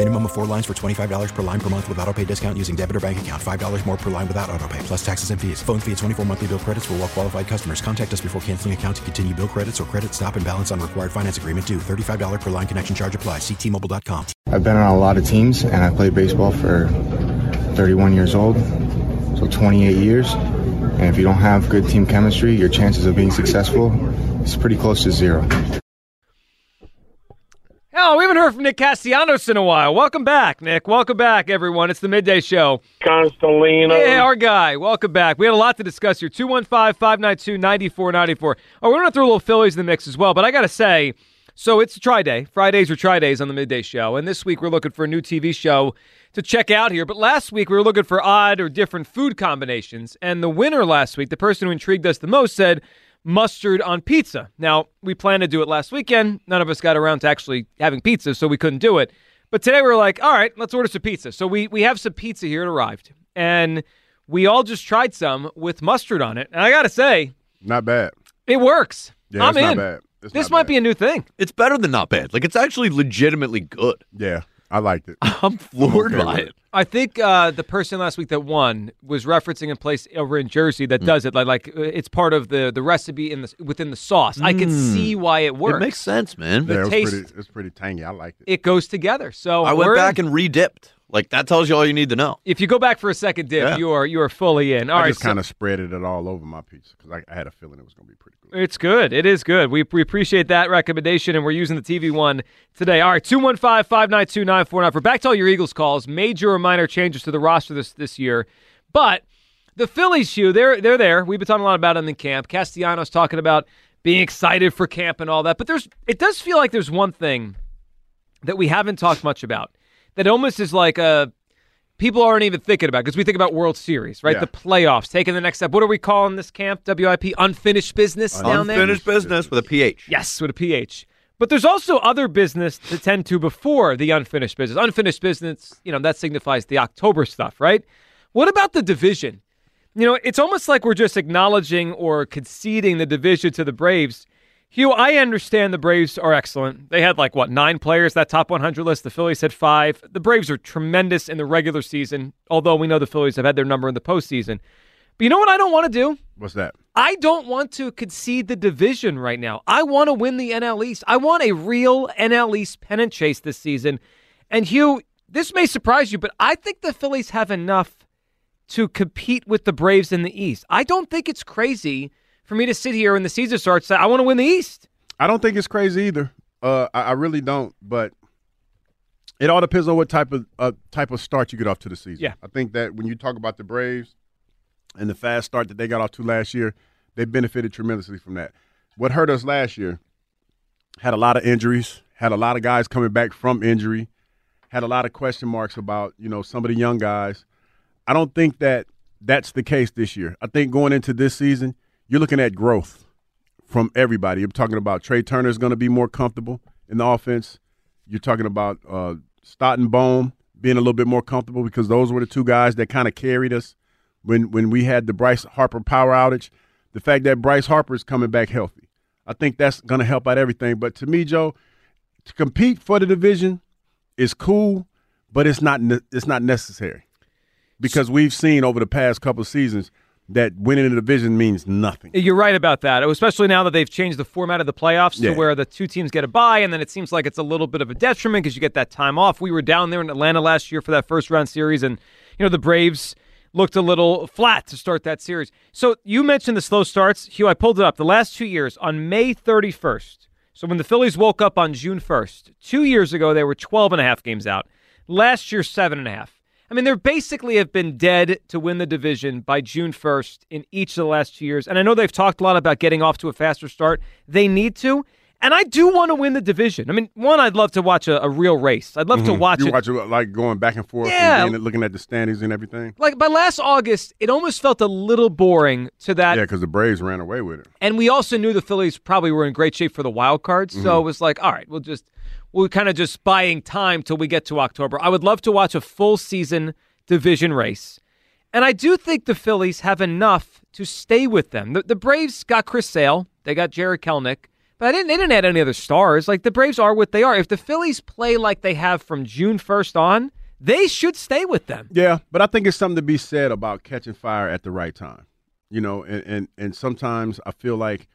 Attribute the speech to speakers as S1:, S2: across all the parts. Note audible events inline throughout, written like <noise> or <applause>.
S1: Minimum of four lines for $25 per line per month with auto pay discount using debit or bank account. $5 more per line without auto pay, plus taxes and fees. Phone fee at 24 monthly bill credits for well qualified customers. Contact us before canceling account to continue bill credits or credit stop and balance on required finance agreement due. $35 per line connection charge applies. Ctmobile.com.
S2: I've been on a lot of teams and I played baseball for 31 years old, so 28 years. And if you don't have good team chemistry, your chances of being successful is pretty close to zero.
S3: Oh, we haven't heard from Nick Castellanos in a while. Welcome back, Nick. Welcome back, everyone. It's the midday show.
S4: Constantino.
S3: Hey, our guy. Welcome back. We had a lot to discuss here. 215 592 9494. Oh, we're going to throw a little Phillies in the mix as well. But I got to say, so it's a try day. Fridays are try days on the midday show. And this week we're looking for a new TV show to check out here. But last week we were looking for odd or different food combinations. And the winner last week, the person who intrigued us the most, said, mustard on pizza. Now, we planned to do it last weekend. None of us got around to actually having pizza, so we couldn't do it. But today we were like, all right, let's order some pizza. So we we have some pizza here. It arrived. And we all just tried some with mustard on it. And I got to say,
S4: Not bad.
S3: it works.
S4: Yeah,
S3: I'm
S4: it's
S3: in.
S4: not bad. It's
S3: This
S4: not
S3: might
S4: bad.
S3: be a new thing.
S5: It's better than not bad. Like it's actually legitimately good.
S4: Yeah, I liked it. <laughs>
S5: I'm floored
S4: okay
S5: by it.
S4: it.
S3: I think uh, the person last week that won was referencing a place over in Jersey
S4: Mm.
S3: that does it. Like, like uh, it's part of the the recipe in the within the sauce. I can see why it works.
S5: It makes sense, man.
S4: Yeah, it was
S3: taste-
S4: pretty. It's pretty tangy. I liked it.
S3: It goes together. So
S5: I went back
S3: in.
S5: and re-dipped. Like that tells you all you need to know.
S3: if you go back for a second dip,
S5: Yeah.
S3: you are you are fully in. All
S4: I
S3: right,
S4: just
S3: so-
S4: kind of spread it all over my pizza because I, I had a feeling it was going to be pretty good.
S3: It's good. It is good. We, we appreciate that recommendation, and we're using the TV one today. All right, 215 592 9494. For back to all your Eagles calls, major or minor changes to the roster this, this year. But the Phillies, Hugh, they're, they're there. We've been talking a lot about them in camp. Castellanos talking about being excited for camp and all that. But there's it does feel like there's one thing that we haven't talked much about that almost is like a people aren't even thinking about because we think about World Series, right?
S4: Yeah.
S3: The playoffs, taking the next step. What are we calling this camp? WIP, unfinished business down there.
S5: Unfinished business with a PH.
S3: Yes, with a PH. But there's also other business to tend to before the unfinished business. Unfinished business, you know, that signifies the October stuff, right? What about the division? You know, it's almost like we're just acknowledging or conceding the division to the Braves. Hugh, I understand the Braves are excellent. They had like what nine players that top 100 list. The Phillies had five. The Braves are tremendous in the regular season, although we know the Phillies have had their number in the postseason. But you know what I don't want to do?
S4: What's that?
S3: I don't want to concede the division right now. I want to win the NL East. I want a real NL East pennant chase this season. And Hugh, this may surprise you, but I think the Phillies have enough to compete with the Braves in the East. I don't think it's crazy for me to sit here when the season starts I want to win the East.
S4: I don't think it's crazy either. Uh, I, I really don't. But it all depends on what type of uh, type of start you get off to the season.
S3: Yeah.
S4: I think that when you talk about the Braves and the fast start that they got off to last year, they benefited tremendously from that. What hurt us last year had a lot of injuries, had a lot of guys coming back from injury, had a lot of question marks about you know some of the young guys. I don't think that that's the case this year. I think going into this season, you're looking at growth from everybody. You're talking about Trea Turner is going to be more comfortable in the offense. You're talking about uh, Stott and Bohm being a little bit more comfortable because those were the two guys that kind of carried us when when we had the Bryce Harper power outage. The fact that Bryce Harper is coming back healthy, I think that's going to help out everything. But to me, Joe, to compete for the division is cool, but it's not ne- it's not necessary because we've seen over the past couple seasons that winning the division means nothing.
S3: You're right about that, especially now that they've changed the format of the playoffs
S4: Yeah.
S3: to where the two teams get a bye, and then it seems like it's a little bit of a detriment because you get that time off. We were down there in Atlanta last year for that first round series, and you know the Braves looked a little flat to start that series. So you mentioned the slow starts, Hugh. I pulled it up. The last two years on May 31st, So when the Phillies woke up on June 1st, two years ago, they were 12 and a half games out. Last year, seven and a half. I mean, they basically have been dead to win the division by June 1st in each of the last two years. And I know they've talked a lot about getting off to a faster start. They need to. And I do want to win the division. I mean, one, I'd love to watch a, a real race. I'd love to watch
S4: Mm-hmm. you
S3: it.
S4: watch it like going back and forth
S3: Yeah.
S4: and looking at the standings and everything.
S3: like by last August, it almost felt a little boring to that.
S4: Yeah, because the Braves ran away with it.
S3: And we also knew the Phillies probably were in great shape for the wild cards. So it was like, all right, we'll just we're kind of just buying time till we get to October. I would love to watch a full season division race. And I do think the Phillies have enough to stay with them. The, the Braves got Chris Sale, they got Jarred Kelenic, but I didn't, they didn't add any other stars. Like the Braves are what they are. If the Phillies play like they have from June 1st on, they should stay with them.
S4: Yeah, but I think it's something to be said about catching fire at the right time. You know, and and, and sometimes I feel like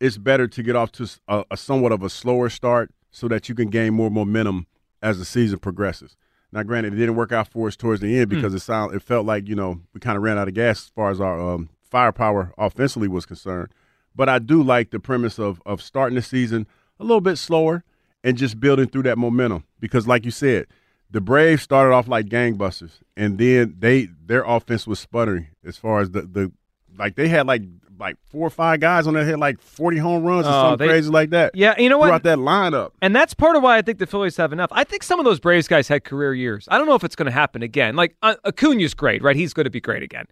S4: it's better to get off to a somewhat of a slower start so that you can gain more momentum as the season progresses. Now, granted, it didn't work out for us towards the end because it sound it felt like you know we kind of ran out of gas as far as our um, firepower offensively was concerned. But I do like the premise of of starting the season a little bit slower and just building through that momentum because, like you said, the Braves started off like gangbusters, and then they their offense was sputtering as far as the the like they had like like four or five guys on there had like forty home runs or
S3: Oh,
S4: something
S3: they-
S4: crazy like that.
S3: Yeah, you know what?
S4: Throughout that lineup.
S3: And that's part of why I think the Phillies have enough. I think some of those Braves guys had career years. I don't know if it's going to happen again. Like uh, Acuna's great, right? He's going to be great again.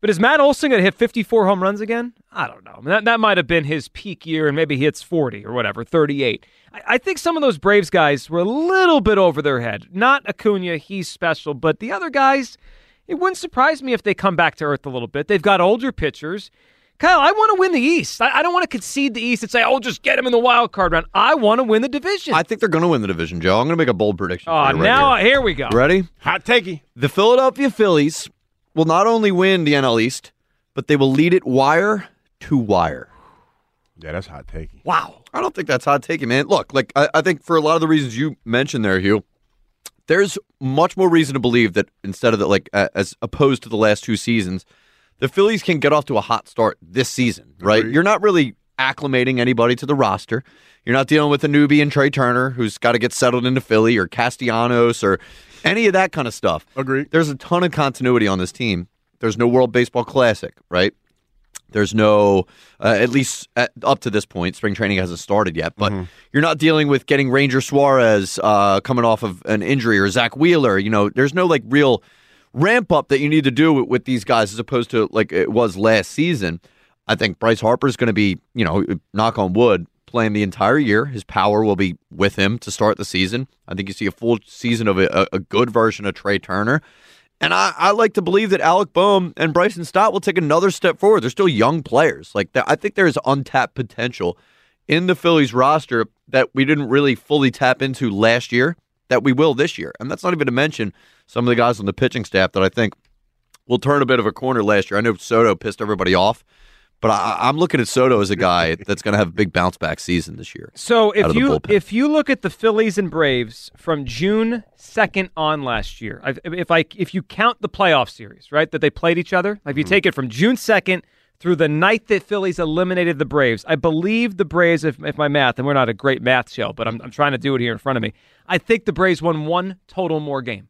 S3: But is Matt Olson going to hit 54 home runs again? I don't know. I mean, that that might have been his peak year, and maybe he hits 40 or whatever, 38. I, I think some of those Braves guys were a little bit over their head. Not Acuna, he's special, but the other guys, it wouldn't surprise me if they come back to earth a little bit. They've got older pitchers. Kyle, I want to win the East. I, I don't want to concede the East and say, "Oh, just get him in the wild card round." I want to win the division.
S5: I think they're going to win the division, Joe. I'm going to make a bold prediction.
S3: Oh,
S5: for you right
S3: now
S5: here.
S3: here we go.
S5: ready?
S4: Hot takey.
S5: The Philadelphia Phillies will not only win the NL East, but they will lead it wire to wire.
S4: Yeah, that's hot takey.
S3: Wow.
S5: I don't think that's hot taking, man. Look, like I, I think for a lot of the reasons you mentioned there, Hugh, there's much more reason to believe that instead of that, like uh, as opposed to the last two seasons, the Phillies can get off to a hot start this season, right?
S4: Agreed.
S5: You're not really acclimating anybody to the roster. You're not dealing with a newbie and Trea Turner who's got to get settled into Philly or Castellanos or any of that kind of stuff.
S4: Agree.
S5: There's a ton of continuity on this team. There's no World Baseball Classic, right? There's no, uh, at least at, up to this point, spring training hasn't started yet, but you're not dealing with getting Ranger Suarez uh, coming off of an injury or Zack Wheeler. You know, there's no like real ramp up that you need to do with, with these guys as opposed to like it was last season. I think Bryce Harper's going to be, you know, knock on wood, playing the entire year. His power will be with him to start the season. I think you see a full season of a, a good version of Trea Turner. And I, I like to believe that Alec Bohm and Bryson Stott will take another step forward. They're still young players. Like I think there's untapped potential in the Phillies roster that we didn't really fully tap into last year that we will this year. And that's not even to mention some of the guys on the pitching staff that I think will turn a bit of a corner last year. I know Soto pissed everybody off, but I, I'm looking at Soto as a guy that's going to have a big bounce back season this year.
S3: So if you if you look at the Phillies and Braves from June second on last year, if I if you count the playoff series, right, that they played each other, if you mm-hmm. take it from June second through the night that Phillies eliminated the Braves, I believe the Braves, if, if my math, and we're not a great math show, but I'm, I'm trying to do it here in front of me, I think the Braves won one total more game.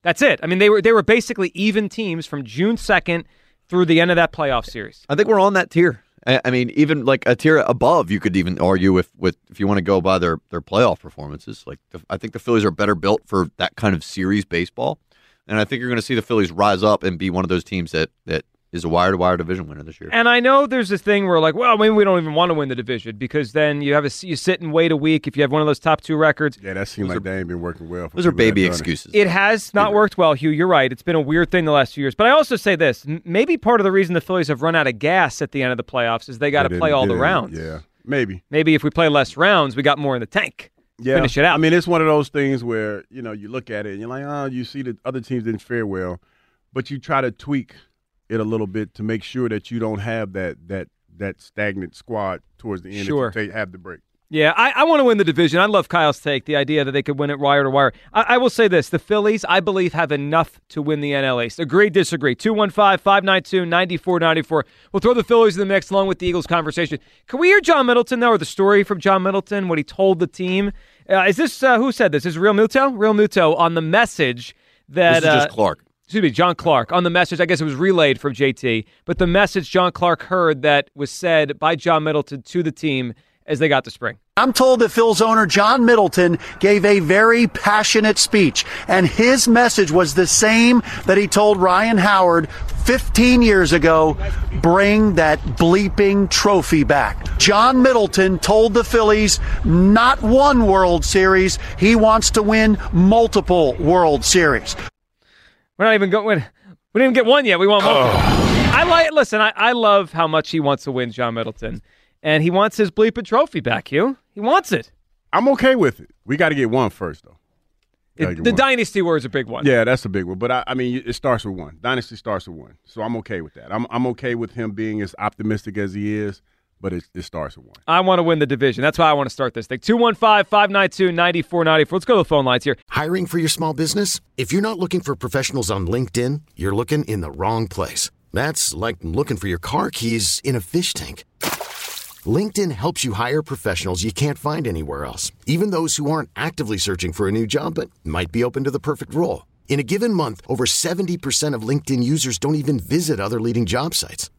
S3: That's it. I mean, they were they were basically even teams from June second through the end of that playoff series.
S5: I think we're on that tier. I mean, even like a tier above, you could even argue with, with if you want to go by their their playoff performances. Like, the, I think the Phillies are better built for that kind of series baseball, and I think you're going to see the Phillies rise up and be one of those teams that that is a wire to wire division winner this year.
S3: And I know there's this thing where like, well, maybe we don't even want to win the division because then you have a you sit and wait a week if you have one of those top two records.
S4: Yeah, that seems like they ain't been working well. For
S5: Those are baby
S4: done it.
S5: excuses.
S3: It has not worked well, Hugh. You're right. It's been a weird thing the last few years. But I also say this: maybe part of the reason the Phillies have run out of gas at the end of the playoffs is they got to play all the rounds.
S4: Yeah, maybe.
S3: Maybe if we play less rounds, we got more in the tank.
S4: Yeah,
S3: Finish it out.
S4: I mean, it's one of those things where you know you look at it and you're like, oh, you see the other teams didn't fare well, but you try to tweak it a little bit to make sure that you don't have that that that stagnant squad towards the end.
S3: Sure.
S4: If you take, have the break.
S3: Yeah, I, I want to win the division. I love Kyle's take, the idea that they could win it wire to wire. I, I will say this the Phillies, I believe, have enough to win the NL East. Agree, disagree. 215 592 9494. We'll throw the Phillies in the mix along with the Eagles conversation. Can we hear John Middleton, though, or the story from John Middleton, what he told the team? Uh, is this, uh, who said this? Is Realmuto? Real Muto on the message that.
S5: This is just
S3: uh,
S5: Clark.
S3: Excuse me, John Clark on the message. I guess it was relayed from JT, but the message John Clark heard that was said by John Middleton to the team as they got to spring.
S6: I'm told that Phil's owner, John Middleton, gave a very passionate speech, and his message was the same that he told Ryan Howard 15 years ago bring that bleeping trophy back. John Middleton told the Phillies not one World Series, he wants to win multiple World Series.
S3: We're not even going. We didn't even get one yet. We want multiple. Oh. I like. Listen, I, I love how much he wants to win, John Middleton, and he wants his bleeping trophy back. Hugh, he wants it.
S4: I'm okay with it. We got to get one first, though.
S3: It- the
S4: one.
S3: dynasty word is a big one.
S4: Yeah, that's a big one. But I, I mean, it starts with one. Dynasty starts with one. So I'm okay with that. I'm I'm okay with him being as optimistic as he is, but it, it starts with one.
S3: I want to win the division. That's why I want to start this thing. 215 592 9494. Let's go to the phone lines here.
S7: Hiring for your small business? If you're not looking for professionals on LinkedIn, you're looking in the wrong place. That's like looking for your car keys in a fish tank. LinkedIn helps you hire professionals you can't find anywhere else, even those who aren't actively searching for a new job but might be open to the perfect role. In a given month, over 70% of LinkedIn users don't even visit other leading job sites.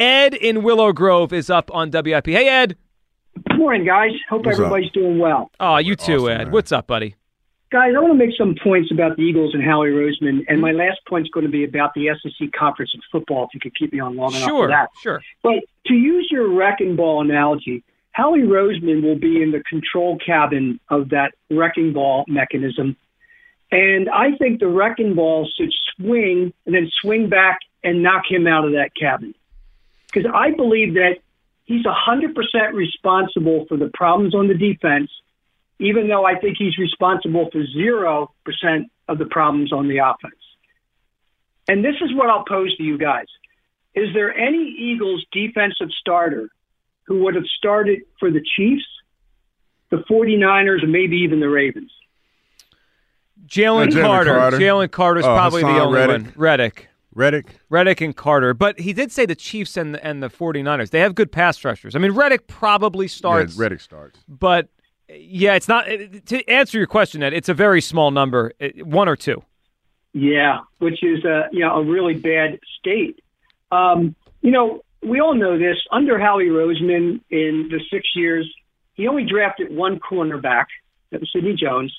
S3: Ed in Willow Grove is up on WIP. Hey, Ed.
S8: Good morning, guys. Hope
S3: What's up?
S8: everybody's doing well.
S3: Oh, you too, Ed. What's up, buddy?
S8: Guys, I want to make some points about the Eagles and Howie Roseman, and my last point's going to be about the SEC conference in football. If you could keep me on long enough
S3: Sure,
S8: for that.
S3: sure.
S8: But to use your wrecking ball analogy, Howie Roseman will be in the control cabin of that wrecking ball mechanism, and I think the wrecking ball should swing and then swing back and knock him out of that cabin, because I believe that he's 100% responsible for the problems on the defense even though I think he's responsible for 0% of the problems on the offense. And this is what I'll pose to you guys. Is there any Eagles defensive starter who would have started for the Chiefs, the 49ers, or maybe even the Ravens?
S3: Jalen
S4: Jalen
S3: Carter.
S4: Carter.
S3: Jalen Carter's
S4: Uh,
S3: probably the only
S4: Reddick.
S3: one. Reddick.
S4: Reddick.
S3: Reddick and Carter. But he did say the Chiefs and the, and the 49ers. They have good pass rushers. I mean, Reddick probably starts.
S4: Yeah, Reddick starts.
S3: But Yeah, it's not. To answer your question, Ed, it's a very small number, one or two.
S8: Yeah, which is a you know a really bad state. Um, you know, we all know this. Under Howie Roseman in the six years, he only drafted one cornerback. That was Sidney Jones.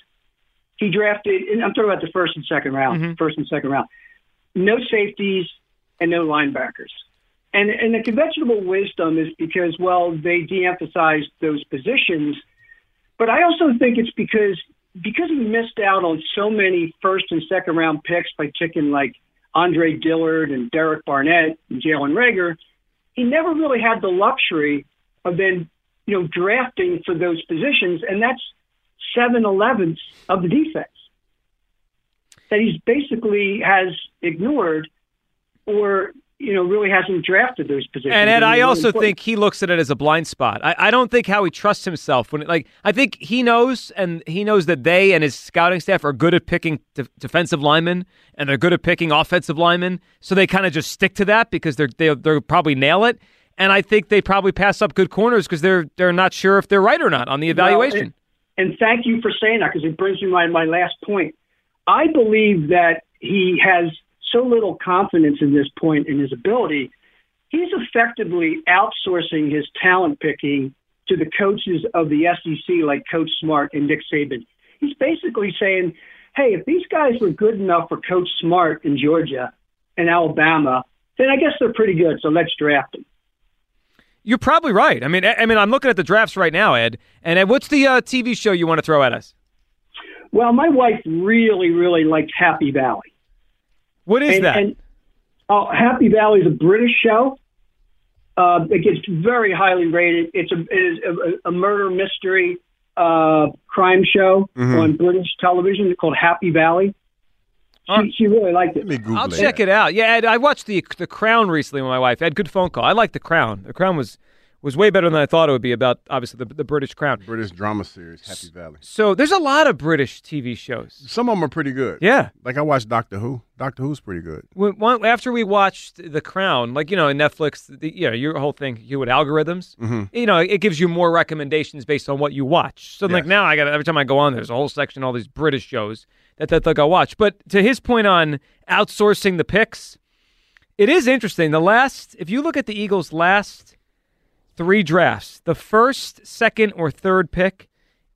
S8: He drafted, and I'm talking about the first and second round, first and second round. No safeties and no linebackers. And and the conventional wisdom is because well they de-emphasized those positions, but I also think it's because because he missed out on so many first and second round picks by picking like Andre Dillard and Derek Barnett and Jalen Reagor, he never really had the luxury of then, you know, drafting for those positions, and that's seven elevenths of the defense that he's basically has ignored or you know really hasn't drafted those positions.
S3: And Ed, I
S8: really
S3: also
S8: important.
S3: think he looks at it as a blind spot. I, I don't think how he trusts himself when, like, I think he knows, and he knows that they and his scouting staff are good at picking de- defensive linemen, and they're good at picking offensive linemen. So they kind of just stick to that because they're they they'll probably nail it. And I think they probably pass up good corners because they're they're not sure if they're right or not on the evaluation.
S8: Well, and, and thank you for saying that because it brings me my my last point. I believe that he has so little confidence in this point in his ability. He's effectively outsourcing his talent picking to the coaches of the SEC, like Coach Smart and Nick Saban. He's basically saying, "Hey, if these guys were good enough for Coach Smart in Georgia and Alabama, then I guess they're pretty good. So let's draft them."
S3: You're probably right. I mean, I mean, I'm looking at the drafts right now, Ed. And Ed, what's the uh, TV show you want to throw at us?
S8: Well, my wife really, really liked Happy Valley.
S3: What is
S8: and,
S3: that?
S8: And, oh, Happy Valley is a British show. Uh, it gets very highly rated. It's a it is a, a murder mystery uh, crime show
S4: Mhm.
S8: on British television called Happy Valley. She, she really liked it.
S3: I'll check it out. Yeah, Ed, I watched the the Crown recently with my wife. I had good phone call. I like the Crown. The Crown was was way better than I thought it would be about obviously the, the British Crown.
S4: British drama series, Happy Valley.
S3: So there's a lot of British TV shows.
S4: Some of them are pretty good.
S3: Yeah.
S4: Like I watched Doctor Who. Doctor Who's pretty good.
S3: When, one, after we watched The Crown, like you know, in Netflix, the, you know, your whole thing, you with algorithms,
S4: Mhm.
S3: you know, it gives you more recommendations based on what you watch. So like now, I got every time I go on, there's a whole section, all these British shows that that like I watch. But to his point on outsourcing the picks, it is interesting. The last, if you look at the Eagles' last three drafts, the first, second, or third pick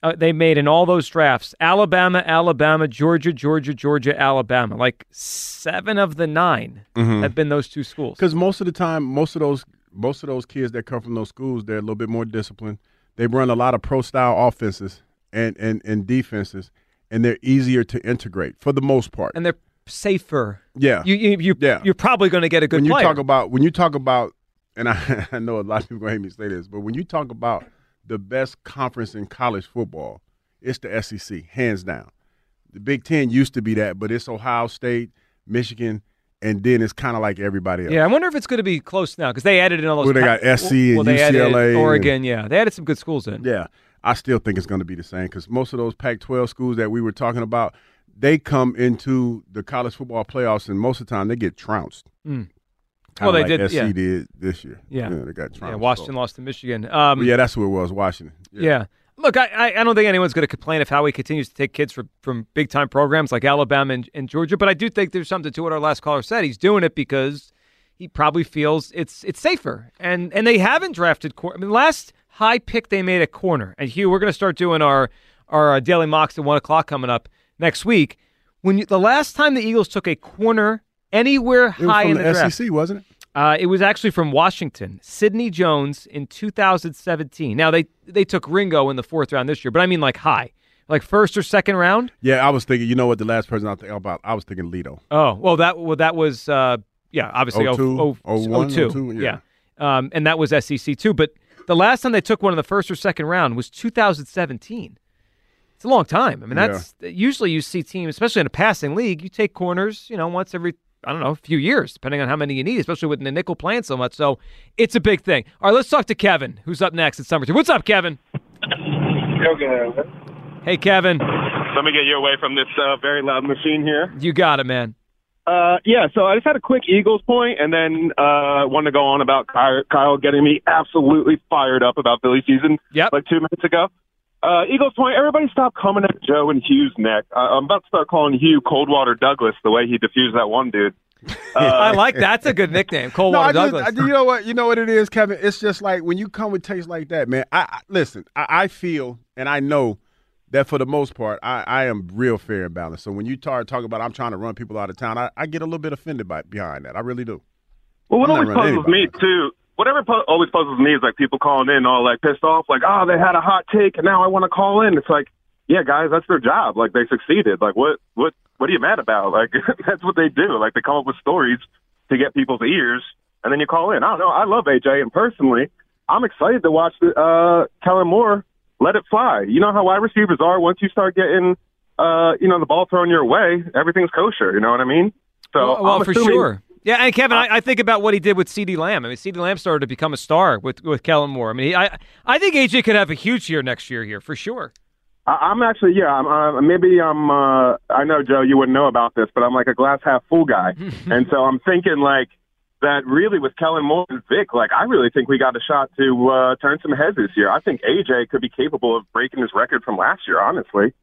S3: uh, they made in all those drafts Alabama, Alabama, Georgia, Georgia, Georgia, Alabama. Like seven of the 9
S4: Mhm.
S3: have been those two schools.
S4: Because most of the time, most of those most of those kids that come from those schools, they're a little bit more disciplined. They run a lot of pro style offenses and, and, and defenses, and they're easier to integrate for the most part.
S3: And they're safer.
S4: Yeah.
S3: You, you, you,
S4: Yeah.
S3: You're probably going to get a good
S4: when you
S3: player.
S4: talk about when you talk about, and I, <laughs> I know a lot of people gonna hate me say this, but when you talk about the best conference in college football, it's the SEC, hands down. The Big Ten used to be that, but it's Ohio State, Michigan, and then it's kind of like everybody else.
S3: yeah, I wonder if it's going to be close now because they added in all those.
S4: Well, they got SC and
S3: well,
S4: UCLA and-
S3: Oregon. yeah, they added some good schools in.
S4: Yeah, I still think it's going to be the same because most of those Pac-12 schools that we were talking about, they come into the college football playoffs, and most of the time they get trounced.
S3: Mm. Well, they
S4: like
S3: did,
S4: SC
S3: yeah.
S4: did this year.
S3: Yeah.
S4: they got trounced.
S3: Yeah, Washington
S4: so.
S3: lost to Michigan. Um,
S4: yeah, that's who it was, Washington.
S3: Yeah. Look, I, I, I don't think anyone's going to complain if Howie continues to take kids from, from big time programs like Alabama and, and Georgia, but I do think there's something to what our last caller said. He's doing it because he probably feels it's it's safer, and and they haven't drafted. Cor- I mean, last high pick they made at corner, and Hugh, we're going to start doing our our uh, daily mocks at one o'clock coming up next week. When you, the last time the Eagles took a corner anywhere high in
S4: the,
S3: the draft,
S4: SEC, wasn't it?
S3: uh, it was actually from Washington, Sidney Jones in 2017. Now they they took Ringo in the fourth round this year, but I mean like high, like first or second round.
S4: Yeah, I was thinking. You know what? The last person I think about, I was thinking Lito.
S3: Oh well, that well that was uh, yeah obviously
S4: 02,
S3: oh,
S4: 01,
S3: 02,
S4: 02,
S3: yeah,
S4: yeah.
S3: Um, and that was SEC too. But the last time they took one in the first or second round was 2017. It's a long time. I mean,
S4: Yeah.
S3: that's usually you see teams, especially in a passing league, you take corners, you know, once every I don't know, a few years, depending on how many you need, especially with the nickel playing so much. So it's a big thing. All right, let's talk to Kevin, who's up next at Summer Two. What's up, Kevin? Hey, Kevin.
S9: Let me get you away from this uh, very loud machine here.
S3: You got it, man.
S9: Uh, yeah, so I just had a quick Eagles point, and then uh, wanted to go on about Kyle, Kyle getting me absolutely fired up about Philly season
S3: yep.
S9: like two minutes ago. Uh, Eagles point. Everybody stop coming at Joe and Hugh's neck. Uh, I'm about to start calling Hugh Coldwater Douglas the way he diffused that one dude. Uh, <laughs>
S3: I like that. that's a good nickname,
S4: No,
S3: Coldwater
S4: I just,
S3: Douglas.
S4: I- you know what? You know what it is, Kevin. It's just like when you come with taste like that, man. I, I listen. I, I feel and I know that for the most part, I, I am real fair and balanced. So when you start talking about I'm trying to run people out of town, I, I get a little bit offended by behind that. I really do.
S9: Well, what
S4: I'm not
S9: always puzzles me too. Whatever pu- always puzzles me is like people calling in all like pissed off, like, oh, they had a hot take and now I want to call in. It's like, yeah, guys, that's their job. Like they succeeded. Like what, what, what are you mad about? Like <laughs> that's what they do. Like they come up with stories to get people's ears, and then you call in. I don't know. I love AJ, and personally, I'm excited to watch the, uh, Kellen Moore let it fly. You know how wide receivers are. Once you start getting, uh, you know, the ball thrown your way, everything's kosher. You know what I mean? So
S3: well, well,
S9: I'm
S3: for sure. Yeah, and Kevin, I, I think about what he did with CeeDee Lamb. I mean, CeeDee Lamb started to become a star with with Kellen Moore. I mean, he, I I think AJ could have a huge year next year here for sure.
S9: I- I'm actually, yeah. I'm, uh, maybe I'm. Uh, I know, Joe, you wouldn't know about this, but I'm like a glass half full guy, <laughs> and so I'm thinking like that. Really, with Kellen Moore and Vic, like I really think we got a shot to uh, turn some heads this year. I think AJ could be capable of breaking his record from last year, honestly.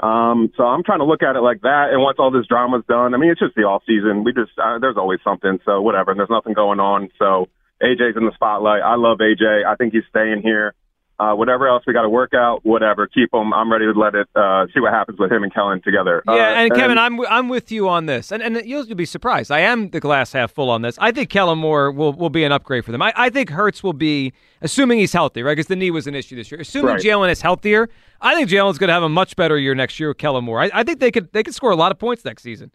S9: Um, so I'm trying to look at it like that. And once all this drama's done, I mean, it's just the off season. We just uh, there's always something. So whatever. And there's nothing going on. So AJ's in the spotlight. I love AJ. I think he's staying here. Uh, whatever else we got to work out, whatever. Keep him. I'm ready to let it uh, see what happens with him and Kellen together.
S3: Yeah,
S9: Uh,
S3: and Kevin, I'm I'm with you on this, and and you'll be surprised. I am the glass half full on this. I think Kellen Moore will will be an upgrade for them. I, I think Hurts will be, assuming he's healthy, right? Because the knee was an issue this year. Assuming
S9: Right.
S3: Jalen is healthier, I think Jalen's going to have a much better year next year with Kellen Moore. I, I think they could they could score a lot of points next season.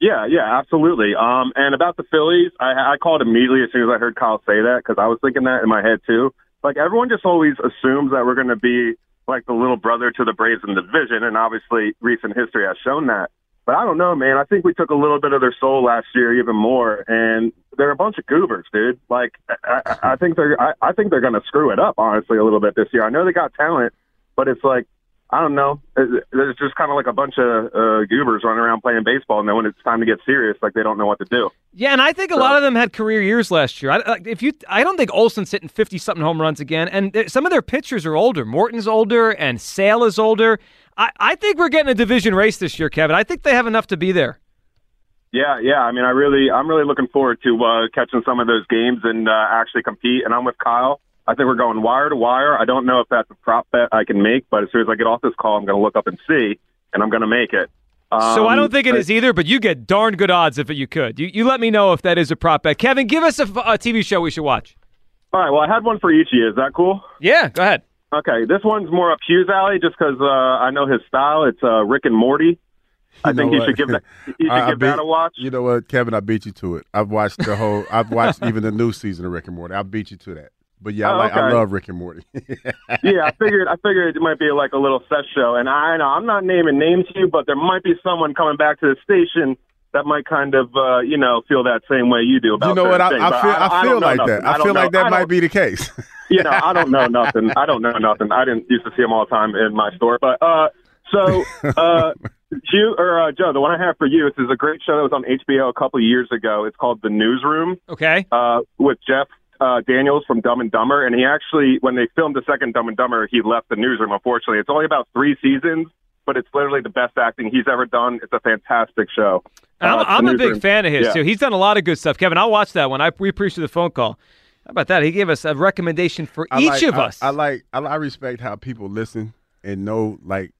S9: Yeah, yeah, absolutely. Um, and about the Phillies, I, I called immediately as soon as I heard Kyle say that because I was thinking that in my head too. Like everyone just always assumes that we're going to be like the little brother to the Braves in the division, and obviously recent history has shown that. But I don't know, man. I think we took a little bit of their soul last year, even more, and they're a bunch of goobers, dude. Like I, I, think they're, I, I think they're going to screw it up, honestly, a little bit this year. I know they got talent, but it's like I don't know. There's just kind of like a bunch of uh, goobers running around playing baseball, and then when it's time to get serious, like they don't know what to do.
S3: Yeah, and I think a lot of them had career years last year. I, if you, I don't think Olson's hitting fifty something home runs again, and some of their pitchers are older. Morton's older, and Sale is older. I, I think we're getting a division race this year, Kevin. I think they have enough to be there.
S9: Yeah, yeah. I mean, I really, I'm really looking forward to uh, catching some of those games and uh, actually compete. And I'm with Kyle. I think we're going wire to wire. I don't know if that's a prop bet I can make, but as soon as I get off this call, I'm going to look up and see, and I'm going to make it.
S3: so I
S9: Um,
S3: don't think it is either, but you get darn good odds if you could. You, you let me know if that is a prop bet. Kevin, give us a TV show we should watch.
S9: All right. Well, I had one for each of you. Is that cool?
S3: Yeah, go ahead.
S9: Okay. This one's more up Hugh's alley just because uh, I know his style. It's uh, Rick and Morty. I
S4: You
S9: think
S4: know
S9: you should give that. <laughs> You should
S4: I- I
S9: give that a watch.
S4: You know what, Kevin? I beat you to it. I've watched the whole. I've watched even the new season of Rick and Morty. I beat you to that. But yeah, I
S9: Oh,
S4: like. I love Rick and Morty. <laughs>
S9: yeah, I figured I figured it might be like a little set show, and I know I'm not naming names to you, but there might be someone coming back to the station that might kind of uh, you know feel that same way you do about.
S4: you know what? I,
S9: certain
S4: I
S9: things,
S4: feel. I,
S9: I
S4: feel
S9: don't
S4: like
S9: nothing.
S4: that.
S9: I
S4: I feel
S9: know.
S4: like that might be the case. <laughs>
S9: you know, I don't know nothing. I don't know nothing. I didn't used to see them all the time in my store, but uh, so <laughs> uh, Hugh or uh, Joe, the one I have for you. This is a great show that was on HBO a couple years ago. It's called The Newsroom.
S3: Okay.
S9: Uh, with Jeff uh, Daniels from Dumb and Dumber, and he actually, when they filmed the second Dumb and Dumber, he left the newsroom. Unfortunately, it's only about three seasons, but it's literally the best acting he's ever done. It's a fantastic show.
S3: And I'm,
S9: Uh,
S3: I'm
S9: The
S3: a big fan of his
S9: Yeah.
S3: too. He's done a lot of good stuff. Kevin, I'll watch that one. I we appreciate the phone call. How about that? He gave us a recommendation for
S4: I
S3: each
S4: like-
S3: of
S4: I-
S3: us.
S4: I, like. I, I respect how people listen and know like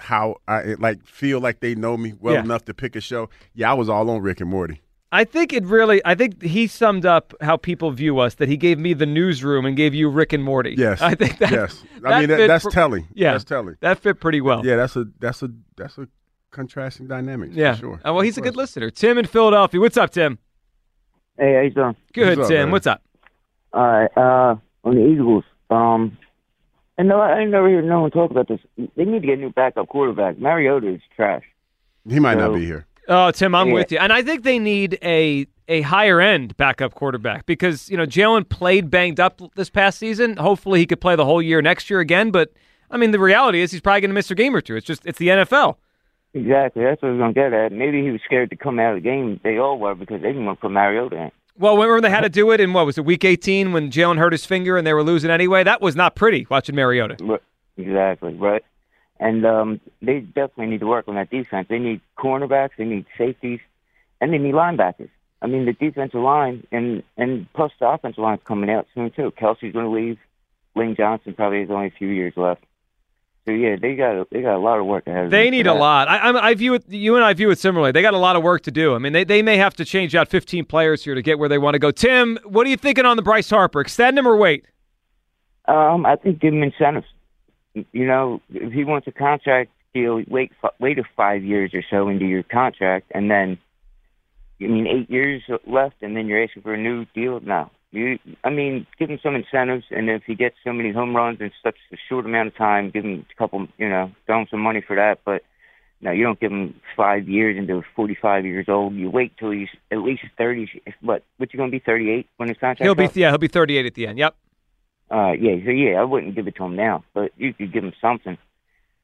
S4: how I like feel like they know me well
S3: Yeah.
S4: enough to pick a show. Yeah, I was all on Rick and Morty.
S3: I think it really. I think he summed up how people view us. That he gave me the newsroom and gave you Rick and Morty.
S4: Yes. <laughs>
S3: I think that.
S4: yes. I
S3: that
S4: mean that, that's
S3: pr-
S4: telling.
S3: Yeah,
S4: that's telling.
S3: That fit pretty well.
S4: Yeah, that's a that's a that's a contrasting dynamic.
S3: Yeah.
S4: for sure.
S3: Uh, well, he's a good listener. Tim in Philadelphia. What's up, Tim?
S10: Hey, how you doing?
S3: Good,
S4: What's up,
S3: Tim.
S4: man?
S3: What's up?
S10: All right, uh, on the Eagles. Um, and no, I ain't never hear no one talk about this. They need to get a new backup quarterback. Mariota is trash.
S4: He might
S10: So-
S4: not be here.
S3: Oh, Tim, I'm
S10: Yeah.
S3: with you. And I think they need a a higher end backup quarterback because, you know, Jalen played banged up this past season. Hopefully he could play the whole year next year again. But I mean the reality is he's probably gonna miss a game or two. It's just it's the NFL.
S10: Exactly. That's what I was gonna get at. Maybe he was scared to come out of the game. They all were because they didn't want to put Mariota in.
S3: Well, remember they had to do it in what was it, week eighteen when Jalen hurt his finger and they were losing anyway? That was not pretty watching Mariota.
S10: Exactly, right. And um, they definitely need to work on that defense. They need cornerbacks, they need safeties, and they need linebackers. I mean, the defensive line and and plus the offensive line's coming out soon too. Kelce's going to leave. Lane Johnson probably has only a few years left. So yeah, they got they got a lot of work ahead. of
S3: They need a lot. I, I, I view it. You and I view it similarly. They got a lot of work to do. I mean, they, they may have to change out 15 players here to get where they want to go. Tim, what are you thinking on the Bryce Harper? Extend him or wait?
S10: Um, I think give him incentives. You know, if he wants a contract deal, wait wait a five years or so into your contract, and then I mean eight years left, and then you're asking for a new deal. No, you. I mean, give him some incentives, and if he gets so many home runs in such a short amount of time, give him a couple. You know, throw him some money for that, but. No, you don't give him five years into 45 years old. You wait till he's at least 30. What? What you gonna be 38 when his contract?
S3: He'll be yeah, he'll be 38 at the end. Yep.
S10: Uh, yeah, so yeah, I wouldn't give it to him now, but you could give him something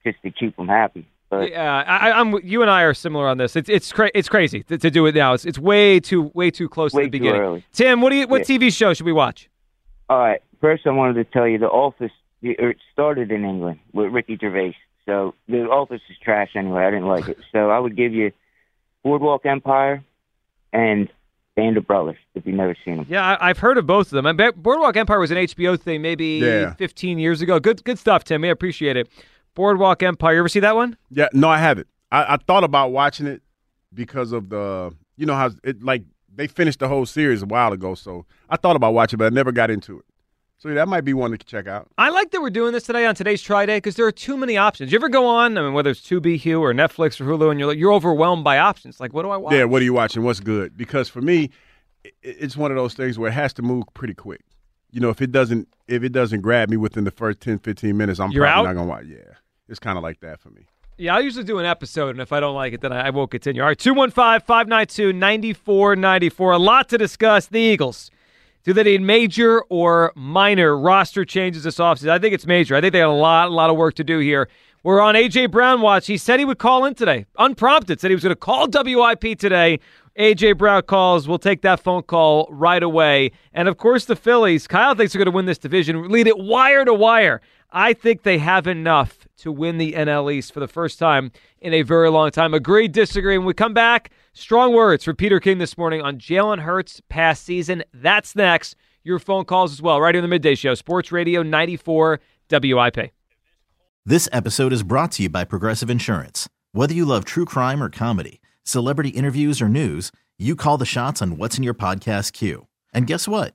S10: just to keep him happy. But
S3: Yeah, I, I- I'm. You and I are similar on this. It's it's cra- it's crazy to, to do it now. It's it's way too way too close
S10: Way
S3: to the beginning.
S10: early.
S3: Tim, what do you what
S10: Yeah.
S3: TV show should we watch?
S10: all right, first I wanted to tell you the Office. It started in England with Ricky Gervais, so the Office is trash anyway. I didn't like it, so I would give you Boardwalk Empire and Band of Brothers if you've never seen them.
S3: Yeah, I, I've heard of both of them. I bet Boardwalk Empire was an HBO thing maybe
S4: Yeah.
S3: 15 years ago. Good good stuff, Tim. I appreciate it. Boardwalk Empire. You ever see that one?
S4: Yeah, no, I haven't. I, I thought about watching it because of the, you know how it like they finished the whole series a while ago. So I thought about watching, but I never got into it. So that might be one to check out.
S3: I like that we're doing this today on today's Try Day because there are too many options. You ever go on, I mean, whether it's Tubi, Hugh, or Netflix or Hulu, and you're like, you're overwhelmed by options. Like, what do I watch?
S4: Yeah, what are you watching? What's good? Because for me, it's one of those things where it has to move pretty quick. You know, if it doesn't if it doesn't grab me within the first 10, 15 minutes, I'm
S3: You're
S4: probably
S3: out?
S4: not gonna watch. Yeah, it's kind of like that for me.
S3: Yeah, I usually do an episode, and if I don't like it, then I, I won't continue. All right, 215 592 9494. A lot to discuss. The Eagles. Do they need major or minor roster changes this offseason? I think it's major. I think they got a lot, a lot of work to do here. We're on AJ Brown watch. He said he would call in today, unprompted. Said he was going to call WIP today. AJ Brown calls. We'll take that phone call right away. And of course, the Phillies. Kyle thinks they're going to win this division, lead it wire to wire. I think they have enough to win the NL East for the first time in a very long time. Agree, disagree. When we come back, strong words for Peter King this morning on Jalen Hurts' past season. That's next. Your phone calls as well, right here in the midday show. Sports Radio 94 WIP.
S11: This episode is brought to you by Progressive Insurance. Whether you love true crime or comedy, celebrity interviews or news, you call the shots on what's in your podcast queue. And guess what?